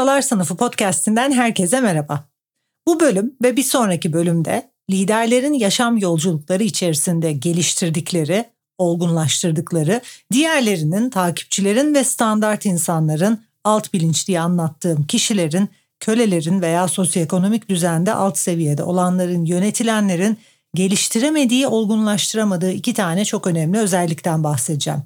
Ustalar Sınıfı podcast'inden herkese merhaba. Bu bölüm ve bir sonraki bölümde liderlerin yaşam yolculukları içerisinde geliştirdikleri, olgunlaştırdıkları, diğerlerinin, takipçilerin ve standart insanların alt bilinç diye anlattığım kişilerin, kölelerin veya sosyoekonomik düzende alt seviyede olanların, yönetilenlerin geliştiremediği, olgunlaştıramadığı iki tane çok önemli özellikten bahsedeceğim.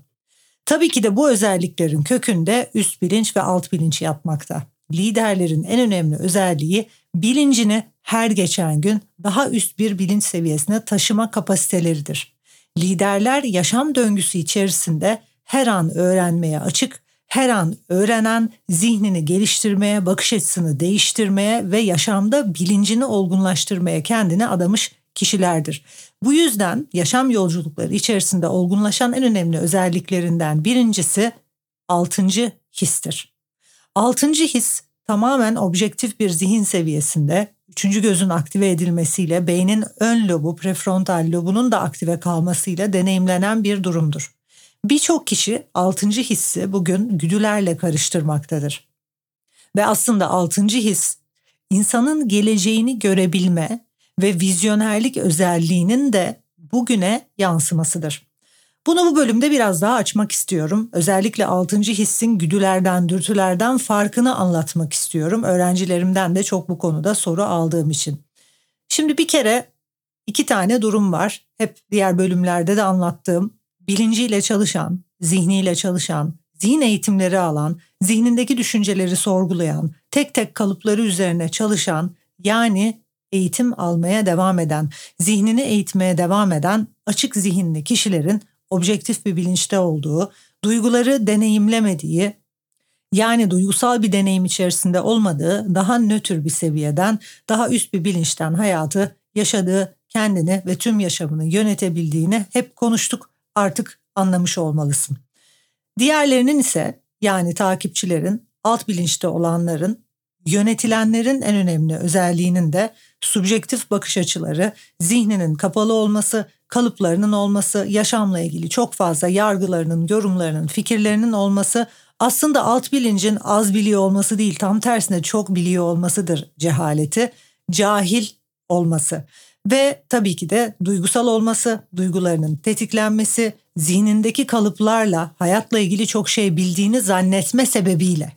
Tabii ki de bu özelliklerin kökünde üst bilinç ve alt bilinç yatmakta. Liderlerin en önemli özelliği bilincini her geçen gün daha üst bir bilinç seviyesine taşıma kapasiteleridir. Liderler yaşam döngüsü içerisinde her an öğrenmeye açık, her an öğrenen, zihnini geliştirmeye, bakış açısını değiştirmeye ve yaşamda bilincini olgunlaştırmaya kendini adamış kişilerdir. Bu yüzden yaşam yolculukları içerisinde olgunlaşan en önemli özelliklerinden birincisi altıncı histir. Altıncı his tamamen objektif bir zihin seviyesinde üçüncü gözün aktive edilmesiyle beynin ön lobu, prefrontal lobunun da aktive kalmasıyla deneyimlenen bir durumdur. Birçok kişi altıncı hissi bugün güdülerle karıştırmaktadır. Ve aslında altıncı his insanın geleceğini görebilme ve vizyonerlik özelliğinin de bugüne yansımasıdır. Bunu bu bölümde biraz daha açmak istiyorum. Özellikle altıncı hissin güdülerden, dürtülerden farkını anlatmak istiyorum. Öğrencilerimden de çok bu konuda soru aldığım için. Şimdi bir kere iki tane durum var. Hep diğer bölümlerde de anlattığım bilinciyle çalışan, zihniyle çalışan, zihin eğitimleri alan, zihnindeki düşünceleri sorgulayan, tek tek kalıpları üzerine çalışan, yani eğitim almaya devam eden, zihnini eğitmeye devam eden açık zihinli kişilerin objektif bir bilinçte olduğu, duyguları deneyimlemediği, yani duygusal bir deneyim içerisinde olmadığı daha nötr bir seviyeden, daha üst bir bilinçten hayatı yaşadığı, kendini ve tüm yaşamını yönetebildiğini hep konuştuk. Artık anlamış olmalısın. Diğerlerinin ise yani takipçilerin, alt bilinçte olanların, yönetilenlerin en önemli özelliğinin de subjektif bakış açıları, zihninin kapalı olması, kalıplarının olması, yaşamla ilgili çok fazla yargılarının, yorumlarının, fikirlerinin olması aslında alt bilincin az biliyor olması değil, tam tersine çok biliyor olmasıdır cehaleti, cahil olması. Ve tabii ki de duygusal olması, duygularının tetiklenmesi, zihnindeki kalıplarla hayatla ilgili çok şey bildiğini zannetme sebebiyle.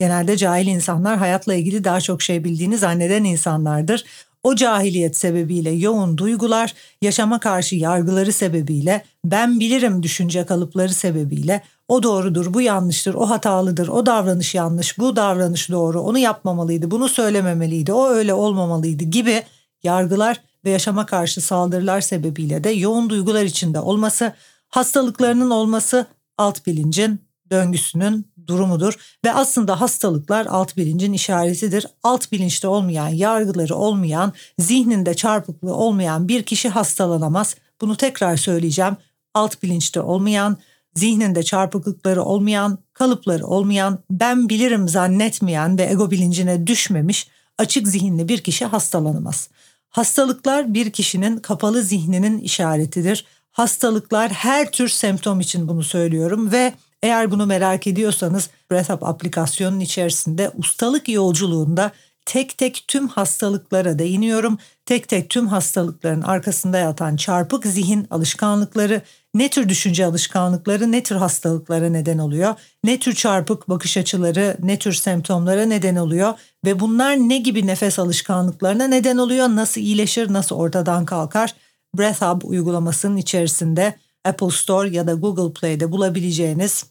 Genelde cahil insanlar hayatla ilgili daha çok şey bildiğini zanneden insanlardır. O cahiliyet sebebiyle yoğun duygular, yaşama karşı yargıları sebebiyle, ben bilirim düşünce kalıpları sebebiyle o doğrudur, bu yanlıştır, o hatalıdır, o davranış yanlış, bu davranış doğru, onu yapmamalıydı, bunu söylememeliydi, o öyle olmamalıydı gibi yargılar ve yaşama karşı saldırılar sebebiyle de yoğun duygular içinde olması, hastalıklarının olması alt bilincin döngüsünün durumudur ve aslında hastalıklar alt bilincin işaretidir. Alt bilinçte olmayan, yargıları olmayan, zihninde çarpıklığı olmayan bir kişi hastalanamaz. Bunu tekrar söyleyeceğim. Alt bilinçte olmayan, zihninde çarpıklıkları olmayan, kalıpları olmayan, ben bilirim zannetmeyen ve ego bilincine düşmemiş açık zihinli bir kişi hastalanamaz. Hastalıklar bir kişinin kapalı zihninin işaretidir. Hastalıklar her tür semptom için bunu söylüyorum ve eğer bunu merak ediyorsanız BreathUp aplikasyonun içerisinde ustalık yolculuğunda tek tek tüm hastalıklara değiniyorum. Tek tek tüm hastalıkların arkasında yatan çarpık zihin alışkanlıkları, ne tür düşünce alışkanlıkları, ne tür hastalıklara neden oluyor, ne tür çarpık bakış açıları, ne tür semptomlara neden oluyor ve bunlar ne gibi nefes alışkanlıklarına neden oluyor, nasıl iyileşir, nasıl ortadan kalkar? BreathHub uygulamasının içerisinde Apple Store ya da Google Play'de bulabileceğiniz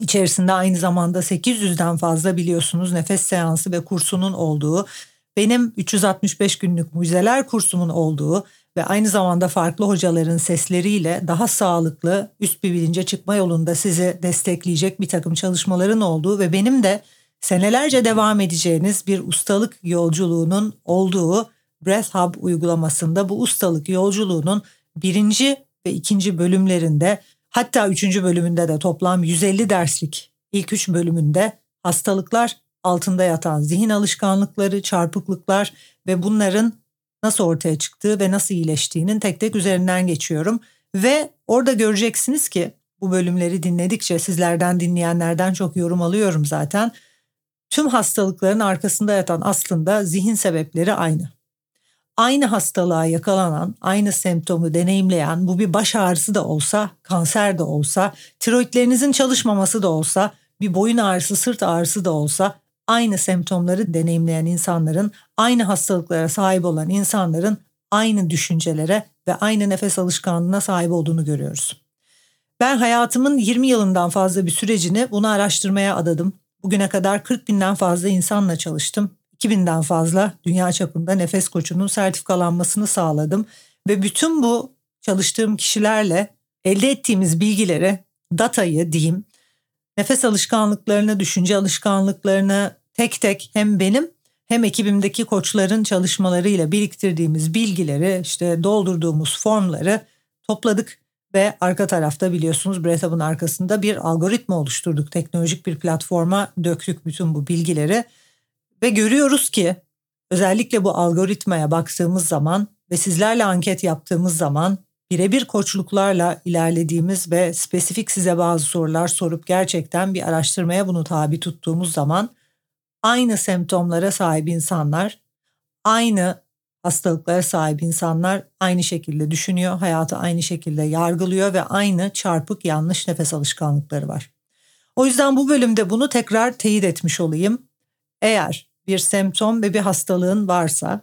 içerisinde aynı zamanda 800'den fazla biliyorsunuz nefes seansı ve kursunun olduğu, benim 365 günlük mucizeler kursumun olduğu ve aynı zamanda farklı hocaların sesleriyle daha sağlıklı üst bir bilince çıkma yolunda sizi destekleyecek bir takım çalışmaların olduğu ve benim de senelerce devam edeceğiniz bir ustalık yolculuğunun olduğu Breath Hub uygulamasında bu ustalık yolculuğunun birinci ve ikinci bölümlerinde hatta üçüncü bölümünde de toplam 150 derslik ilk üç bölümünde hastalıklar altında yatan zihin alışkanlıkları, çarpıklıklar ve bunların nasıl ortaya çıktığı ve nasıl iyileştiğinin tek tek üzerinden geçiyorum. Ve orada göreceksiniz ki bu bölümleri dinledikçe sizlerden dinleyenlerden çok yorum alıyorum zaten. Tüm hastalıkların arkasında yatan aslında zihin sebepleri aynı. Aynı hastalığa yakalanan, aynı semptomu deneyimleyen, bu bir baş ağrısı da olsa, kanser de olsa, tiroidlerinizin çalışmaması da olsa, bir boyun ağrısı, sırt ağrısı da olsa aynı semptomları deneyimleyen insanların, aynı hastalıklara sahip olan insanların aynı düşüncelere ve aynı nefes alışkanlığına sahip olduğunu görüyoruz. Ben hayatımın 20 yılından fazla bir sürecini bunu araştırmaya adadım. Bugüne kadar 40 binden fazla insanla çalıştım. 2000'den fazla dünya çapında nefes koçunun sertifikalanmasını sağladım. Ve bütün bu çalıştığım kişilerle elde ettiğimiz bilgileri, datayı diyeyim, nefes alışkanlıklarını, düşünce alışkanlıklarını tek tek hem benim hem ekibimdeki koçların çalışmalarıyla biriktirdiğimiz bilgileri, işte doldurduğumuz formları topladık ve arka tarafta biliyorsunuz Breathup'ın arkasında bir algoritma oluşturduk. Teknolojik bir platforma döktük bütün bu bilgileri ve görüyoruz ki özellikle bu algoritmaya baktığımız zaman ve sizlerle anket yaptığımız zaman birebir koçluklarla ilerlediğimiz ve spesifik size bazı sorular sorup gerçekten bir araştırmaya bunu tabi tuttuğumuz zaman aynı semptomlara sahip insanlar, aynı hastalıklara sahip insanlar aynı şekilde düşünüyor, hayatı aynı şekilde yargılıyor ve aynı çarpık yanlış nefes alışkanlıkları var. O yüzden bu bölümde bunu tekrar teyit etmiş olayım. Eğer bir semptom ve bir hastalığın varsa,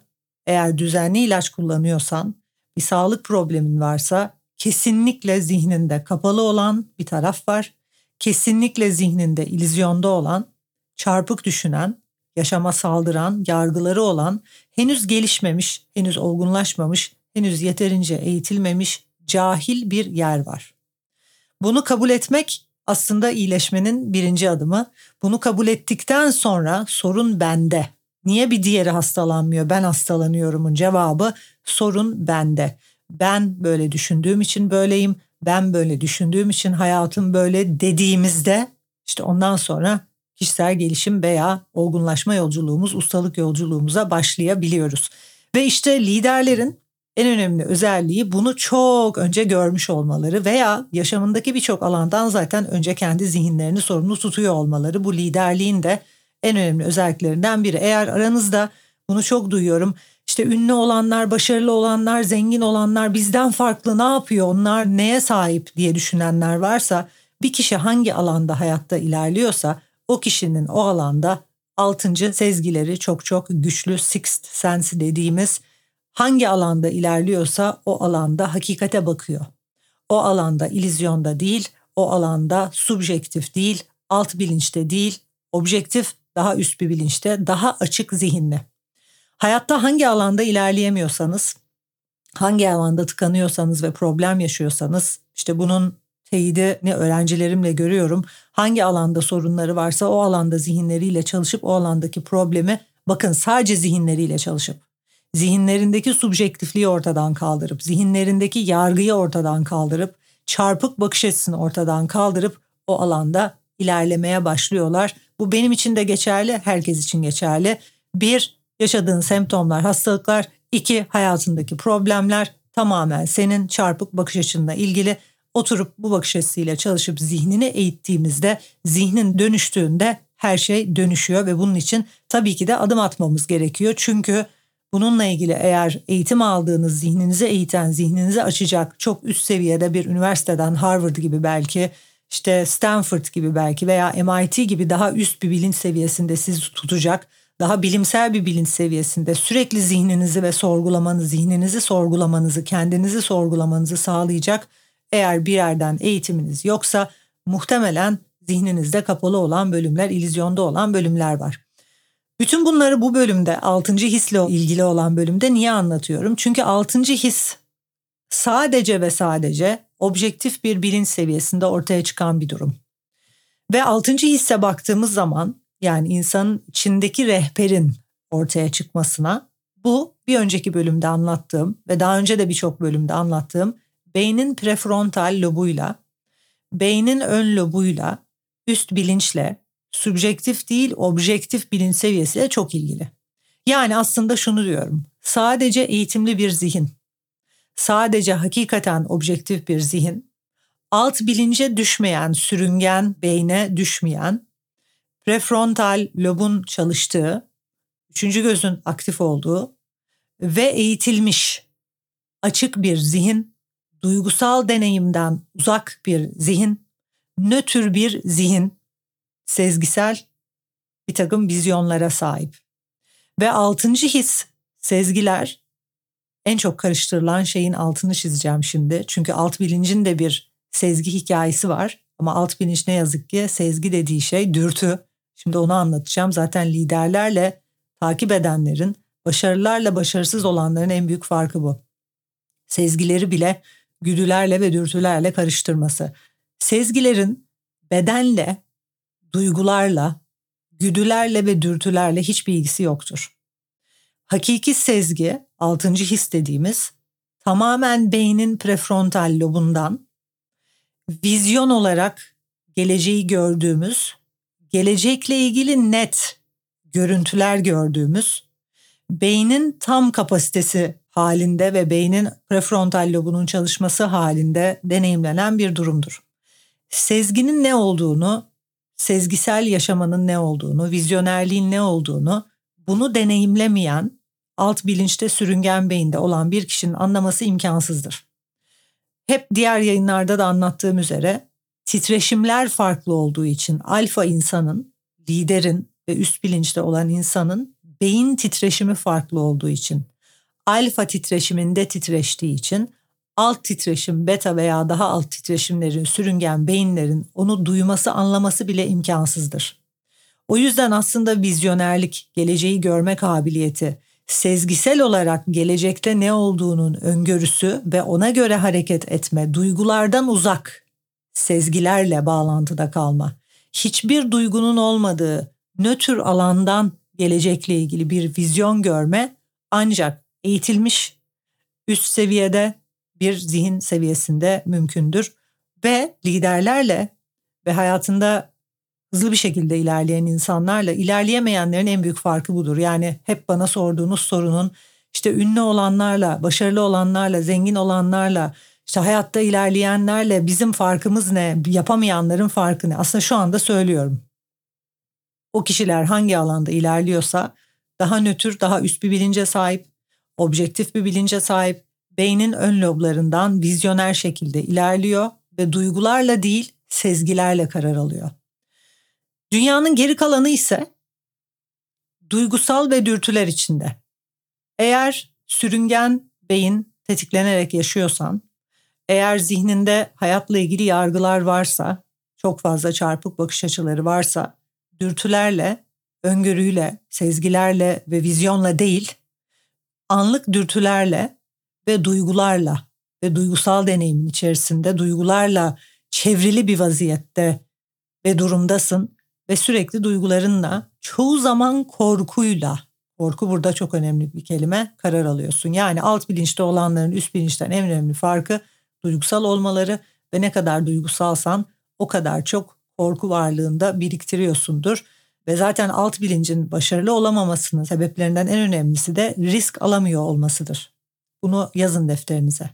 eğer düzenli ilaç kullanıyorsan, bir sağlık problemin varsa kesinlikle zihninde kapalı olan bir taraf var. Kesinlikle zihninde ilizyonda olan, çarpık düşünen, yaşama saldıran, yargıları olan, henüz gelişmemiş, henüz olgunlaşmamış, henüz yeterince eğitilmemiş cahil bir yer var. Bunu kabul etmek aslında iyileşmenin birinci adımı. Bunu kabul ettikten sonra sorun bende. Niye bir diğeri hastalanmıyor ben hastalanıyorumun cevabı sorun bende. Ben böyle düşündüğüm için böyleyim. Ben böyle düşündüğüm için hayatım böyle dediğimizde işte ondan sonra kişisel gelişim veya olgunlaşma yolculuğumuz, ustalık yolculuğumuza başlayabiliyoruz. Ve işte liderlerin en önemli özelliği bunu çok önce görmüş olmaları veya yaşamındaki birçok alandan zaten önce kendi zihinlerini sorumlu tutuyor olmaları. Bu liderliğin de en önemli özelliklerinden biri. Eğer aranızda bunu çok duyuyorum. İşte ünlü olanlar, başarılı olanlar, zengin olanlar bizden farklı ne yapıyor? Onlar neye sahip diye düşünenler varsa bir kişi hangi alanda hayatta ilerliyorsa o kişinin o alanda altıncı sezgileri çok çok güçlü sixth sense dediğimiz hangi alanda ilerliyorsa o alanda hakikate bakıyor. O alanda ilizyonda değil, o alanda subjektif değil, alt bilinçte değil, objektif daha üst bir bilinçte, daha açık zihinli. Hayatta hangi alanda ilerleyemiyorsanız, hangi alanda tıkanıyorsanız ve problem yaşıyorsanız, işte bunun teyidi öğrencilerimle görüyorum. Hangi alanda sorunları varsa o alanda zihinleriyle çalışıp o alandaki problemi bakın sadece zihinleriyle çalışıp zihinlerindeki subjektifliği ortadan kaldırıp zihinlerindeki yargıyı ortadan kaldırıp çarpık bakış açısını ortadan kaldırıp o alanda ilerlemeye başlıyorlar. Bu benim için de geçerli, herkes için geçerli. Bir, yaşadığın semptomlar, hastalıklar. iki hayatındaki problemler tamamen senin çarpık bakış açınla ilgili oturup bu bakış açısıyla çalışıp zihnini eğittiğimizde zihnin dönüştüğünde her şey dönüşüyor ve bunun için tabii ki de adım atmamız gerekiyor. Çünkü bununla ilgili eğer eğitim aldığınız zihninizi eğiten, zihninizi açacak çok üst seviyede bir üniversiteden Harvard gibi belki işte Stanford gibi belki veya MIT gibi daha üst bir bilinç seviyesinde sizi tutacak, daha bilimsel bir bilinç seviyesinde sürekli zihninizi ve sorgulamanızı, zihninizi sorgulamanızı, kendinizi sorgulamanızı sağlayacak eğer bir yerden eğitiminiz yoksa muhtemelen zihninizde kapalı olan bölümler, ilizyonda olan bölümler var. Bütün bunları bu bölümde 6. hisle ilgili olan bölümde niye anlatıyorum? Çünkü 6. his sadece ve sadece objektif bir bilinç seviyesinde ortaya çıkan bir durum. Ve 6. hisse baktığımız zaman yani insanın içindeki rehberin ortaya çıkmasına bu bir önceki bölümde anlattığım ve daha önce de birçok bölümde anlattığım beynin prefrontal lobuyla, beynin ön lobuyla, üst bilinçle, subjektif değil objektif bilinç seviyesiyle çok ilgili. Yani aslında şunu diyorum. Sadece eğitimli bir zihin, sadece hakikaten objektif bir zihin, alt bilince düşmeyen, sürüngen beyne düşmeyen, prefrontal lobun çalıştığı, üçüncü gözün aktif olduğu ve eğitilmiş açık bir zihin, duygusal deneyimden uzak bir zihin, nötr bir zihin, sezgisel bir takım vizyonlara sahip. Ve altıncı his, sezgiler en çok karıştırılan şeyin altını çizeceğim şimdi. Çünkü alt bilincin de bir sezgi hikayesi var. Ama alt bilinç ne yazık ki sezgi dediği şey dürtü. Şimdi onu anlatacağım. Zaten liderlerle takip edenlerin, başarılarla başarısız olanların en büyük farkı bu. Sezgileri bile güdülerle ve dürtülerle karıştırması. Sezgilerin bedenle, duygularla, güdülerle ve dürtülerle hiçbir ilgisi yoktur. Hakiki sezgi, altıncı his dediğimiz, tamamen beynin prefrontal lobundan, vizyon olarak geleceği gördüğümüz, gelecekle ilgili net görüntüler gördüğümüz, beynin tam kapasitesi halinde ve beynin prefrontal lobunun çalışması halinde deneyimlenen bir durumdur. Sezginin ne olduğunu, sezgisel yaşamanın ne olduğunu, vizyonerliğin ne olduğunu bunu deneyimlemeyen alt bilinçte sürüngen beyinde olan bir kişinin anlaması imkansızdır. Hep diğer yayınlarda da anlattığım üzere titreşimler farklı olduğu için alfa insanın, liderin ve üst bilinçte olan insanın beyin titreşimi farklı olduğu için alfa titreşiminde titreştiği için alt titreşim, beta veya daha alt titreşimlerin, sürüngen beyinlerin onu duyması, anlaması bile imkansızdır. O yüzden aslında vizyonerlik, geleceği görme kabiliyeti, sezgisel olarak gelecekte ne olduğunun öngörüsü ve ona göre hareket etme, duygulardan uzak, sezgilerle bağlantıda kalma, hiçbir duygunun olmadığı nötr alandan gelecekle ilgili bir vizyon görme ancak eğitilmiş üst seviyede bir zihin seviyesinde mümkündür ve liderlerle ve hayatında hızlı bir şekilde ilerleyen insanlarla ilerleyemeyenlerin en büyük farkı budur. Yani hep bana sorduğunuz sorunun işte ünlü olanlarla, başarılı olanlarla, zengin olanlarla, işte hayatta ilerleyenlerle bizim farkımız ne, yapamayanların farkı ne? Aslında şu anda söylüyorum. O kişiler hangi alanda ilerliyorsa daha nötr, daha üst bir bilince sahip, objektif bir bilince sahip, beynin ön loblarından vizyoner şekilde ilerliyor ve duygularla değil sezgilerle karar alıyor. Dünyanın geri kalanı ise duygusal ve dürtüler içinde. Eğer sürüngen beyin tetiklenerek yaşıyorsan, eğer zihninde hayatla ilgili yargılar varsa, çok fazla çarpık bakış açıları varsa, dürtülerle, öngörüyle, sezgilerle ve vizyonla değil, anlık dürtülerle ve duygularla ve duygusal deneyimin içerisinde duygularla çevrili bir vaziyette ve durumdasın ve sürekli duygularınla çoğu zaman korkuyla korku burada çok önemli bir kelime karar alıyorsun. Yani alt bilinçte olanların üst bilinçten en önemli farkı duygusal olmaları ve ne kadar duygusalsan o kadar çok korku varlığında biriktiriyorsundur. Ve zaten alt bilincin başarılı olamamasının sebeplerinden en önemlisi de risk alamıyor olmasıdır. Bunu yazın defterinize.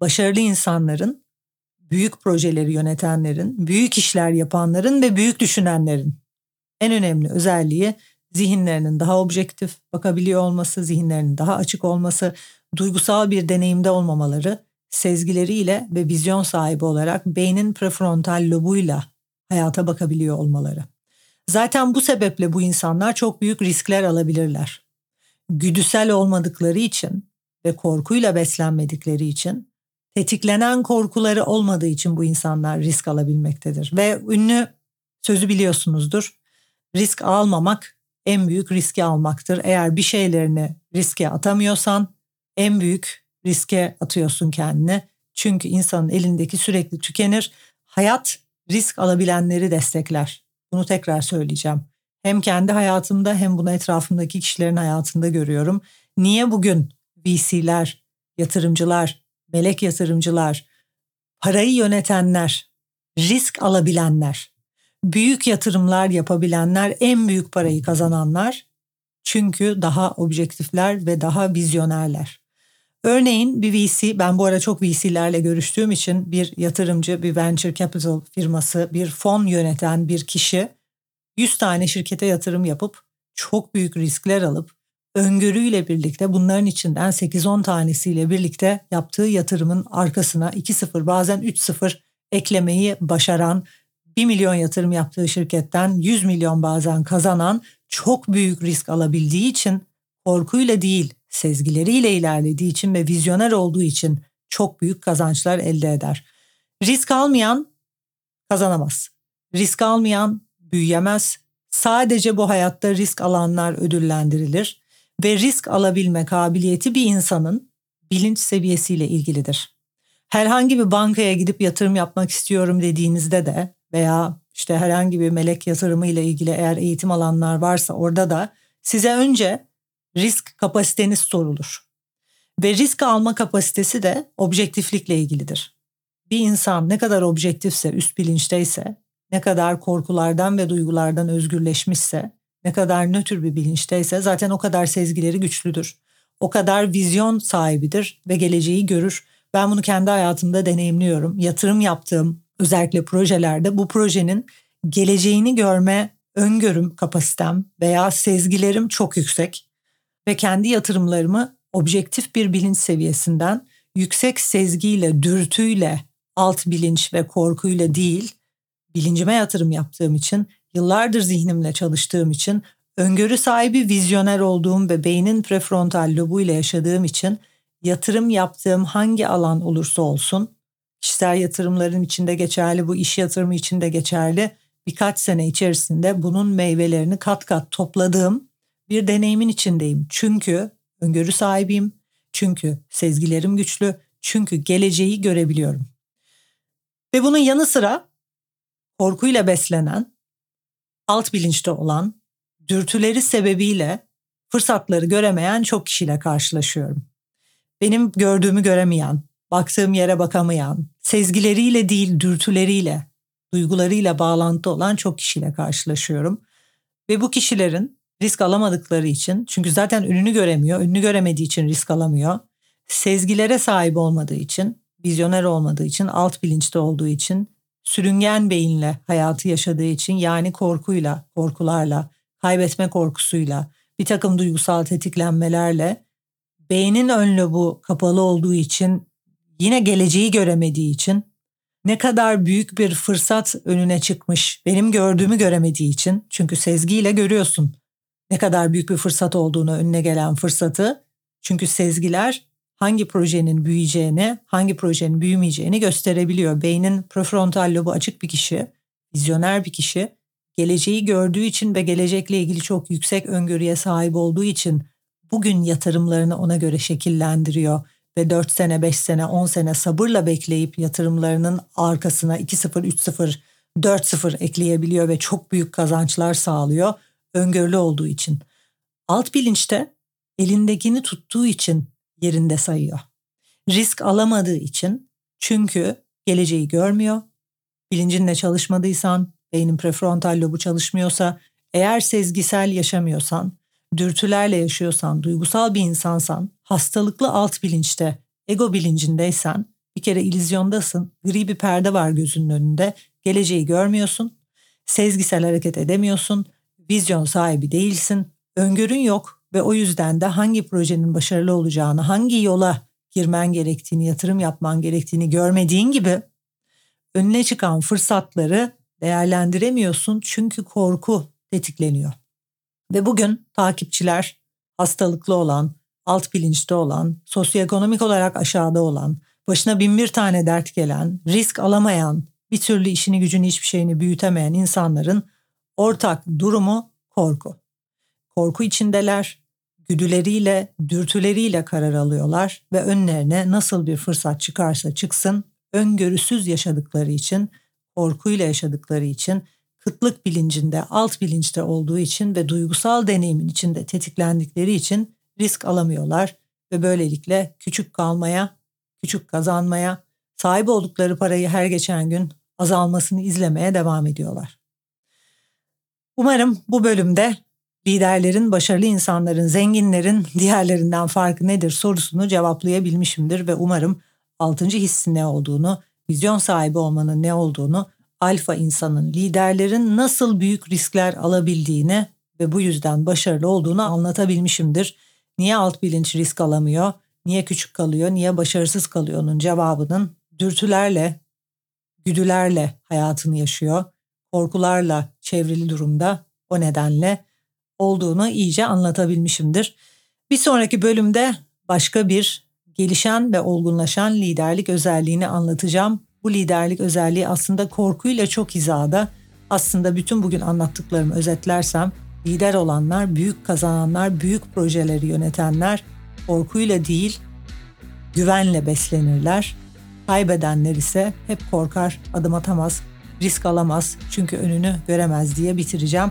Başarılı insanların büyük projeleri yönetenlerin, büyük işler yapanların ve büyük düşünenlerin en önemli özelliği zihinlerinin daha objektif bakabiliyor olması, zihinlerinin daha açık olması, duygusal bir deneyimde olmamaları, sezgileriyle ve vizyon sahibi olarak beynin prefrontal lobuyla hayata bakabiliyor olmaları. Zaten bu sebeple bu insanlar çok büyük riskler alabilirler. Güdüsel olmadıkları için ve korkuyla beslenmedikleri için tetiklenen korkuları olmadığı için bu insanlar risk alabilmektedir. Ve ünlü sözü biliyorsunuzdur. Risk almamak en büyük riski almaktır. Eğer bir şeylerini riske atamıyorsan en büyük riske atıyorsun kendini. Çünkü insanın elindeki sürekli tükenir. Hayat risk alabilenleri destekler. Bunu tekrar söyleyeceğim. Hem kendi hayatımda hem bunu etrafımdaki kişilerin hayatında görüyorum. Niye bugün VC'ler, yatırımcılar, melek yatırımcılar, parayı yönetenler, risk alabilenler, büyük yatırımlar yapabilenler, en büyük parayı kazananlar çünkü daha objektifler ve daha vizyonerler. Örneğin bir VC, ben bu ara çok VC'lerle görüştüğüm için bir yatırımcı, bir venture capital firması, bir fon yöneten bir kişi 100 tane şirkete yatırım yapıp çok büyük riskler alıp öngörüyle birlikte bunların içinden 8-10 tanesiyle birlikte yaptığı yatırımın arkasına 2-0 bazen 3-0 eklemeyi başaran 1 milyon yatırım yaptığı şirketten 100 milyon bazen kazanan çok büyük risk alabildiği için korkuyla değil sezgileriyle ilerlediği için ve vizyoner olduğu için çok büyük kazançlar elde eder. Risk almayan kazanamaz. Risk almayan büyüyemez. Sadece bu hayatta risk alanlar ödüllendirilir ve risk alabilme kabiliyeti bir insanın bilinç seviyesiyle ilgilidir. Herhangi bir bankaya gidip yatırım yapmak istiyorum dediğinizde de veya işte herhangi bir melek yatırımı ile ilgili eğer eğitim alanlar varsa orada da size önce risk kapasiteniz sorulur. Ve risk alma kapasitesi de objektiflikle ilgilidir. Bir insan ne kadar objektifse, üst bilinçteyse, ne kadar korkulardan ve duygulardan özgürleşmişse, ne kadar nötr bir bilinçteyse zaten o kadar sezgileri güçlüdür. O kadar vizyon sahibidir ve geleceği görür. Ben bunu kendi hayatımda deneyimliyorum. Yatırım yaptığım özellikle projelerde bu projenin geleceğini görme öngörüm kapasitem veya sezgilerim çok yüksek ve kendi yatırımlarımı objektif bir bilinç seviyesinden yüksek sezgiyle, dürtüyle, alt bilinç ve korkuyla değil, bilincime yatırım yaptığım için, yıllardır zihnimle çalıştığım için, öngörü sahibi vizyoner olduğum ve beynin prefrontal lobuyla yaşadığım için yatırım yaptığım hangi alan olursa olsun, kişisel yatırımların içinde geçerli, bu iş yatırımı içinde geçerli, birkaç sene içerisinde bunun meyvelerini kat kat topladığım bir deneyimin içindeyim. Çünkü öngörü sahibiyim, çünkü sezgilerim güçlü, çünkü geleceği görebiliyorum. Ve bunun yanı sıra korkuyla beslenen, alt bilinçte olan, dürtüleri sebebiyle fırsatları göremeyen çok kişiyle karşılaşıyorum. Benim gördüğümü göremeyen, baktığım yere bakamayan, sezgileriyle değil dürtüleriyle, duygularıyla bağlantı olan çok kişiyle karşılaşıyorum. Ve bu kişilerin risk alamadıkları için çünkü zaten ününü göremiyor, ününü göremediği için risk alamıyor. Sezgilere sahip olmadığı için, vizyoner olmadığı için, alt bilinçte olduğu için, sürüngen beyinle hayatı yaşadığı için yani korkuyla, korkularla, kaybetme korkusuyla, bir takım duygusal tetiklenmelerle beynin ön lobu kapalı olduğu için, yine geleceği göremediği için ne kadar büyük bir fırsat önüne çıkmış benim gördüğümü göremediği için çünkü sezgiyle görüyorsun ne kadar büyük bir fırsat olduğunu önüne gelen fırsatı. Çünkü sezgiler hangi projenin büyüyeceğini, hangi projenin büyümeyeceğini gösterebiliyor. Beynin prefrontal lobu açık bir kişi, vizyoner bir kişi, geleceği gördüğü için ve gelecekle ilgili çok yüksek öngörüye sahip olduğu için bugün yatırımlarını ona göre şekillendiriyor ve 4 sene, 5 sene, 10 sene sabırla bekleyip yatırımlarının arkasına 2-0, 3-0, 4-0 ekleyebiliyor ve çok büyük kazançlar sağlıyor öngörülü olduğu için. Alt bilinçte elindekini tuttuğu için yerinde sayıyor. Risk alamadığı için çünkü geleceği görmüyor. Bilincinle çalışmadıysan, beynin prefrontal lobu çalışmıyorsa, eğer sezgisel yaşamıyorsan, dürtülerle yaşıyorsan, duygusal bir insansan, hastalıklı alt bilinçte, ego bilincindeysen bir kere ilizyondasın, gri bir perde var gözünün önünde, geleceği görmüyorsun, sezgisel hareket edemiyorsun, vizyon sahibi değilsin, öngörün yok ve o yüzden de hangi projenin başarılı olacağını, hangi yola girmen gerektiğini, yatırım yapman gerektiğini görmediğin gibi önüne çıkan fırsatları değerlendiremiyorsun çünkü korku tetikleniyor. Ve bugün takipçiler hastalıklı olan, alt bilinçte olan, sosyoekonomik olarak aşağıda olan, başına bin bir tane dert gelen, risk alamayan, bir türlü işini gücünü hiçbir şeyini büyütemeyen insanların ortak durumu korku. korku içindeler, güdüleriyle, dürtüleriyle karar alıyorlar ve önlerine nasıl bir fırsat çıkarsa çıksın, öngörüsüz yaşadıkları için, korkuyla yaşadıkları için, kıtlık bilincinde, alt bilinçte olduğu için ve duygusal deneyimin içinde tetiklendikleri için risk alamıyorlar ve böylelikle küçük kalmaya, küçük kazanmaya, sahip oldukları parayı her geçen gün azalmasını izlemeye devam ediyorlar. Umarım bu bölümde liderlerin, başarılı insanların, zenginlerin diğerlerinden farkı nedir sorusunu cevaplayabilmişimdir ve umarım altıncı hissin ne olduğunu, vizyon sahibi olmanın ne olduğunu, alfa insanın, liderlerin nasıl büyük riskler alabildiğini ve bu yüzden başarılı olduğunu anlatabilmişimdir. Niye alt bilinç risk alamıyor, niye küçük kalıyor, niye başarısız kalıyor onun cevabının dürtülerle, güdülerle hayatını yaşıyor, korkularla çevrili durumda o nedenle olduğunu iyice anlatabilmişimdir. Bir sonraki bölümde başka bir gelişen ve olgunlaşan liderlik özelliğini anlatacağım. Bu liderlik özelliği aslında korkuyla çok hizada. Aslında bütün bugün anlattıklarımı özetlersem lider olanlar, büyük kazananlar, büyük projeleri yönetenler korkuyla değil güvenle beslenirler. Kaybedenler ise hep korkar, adım atamaz, risk alamaz çünkü önünü göremez diye bitireceğim.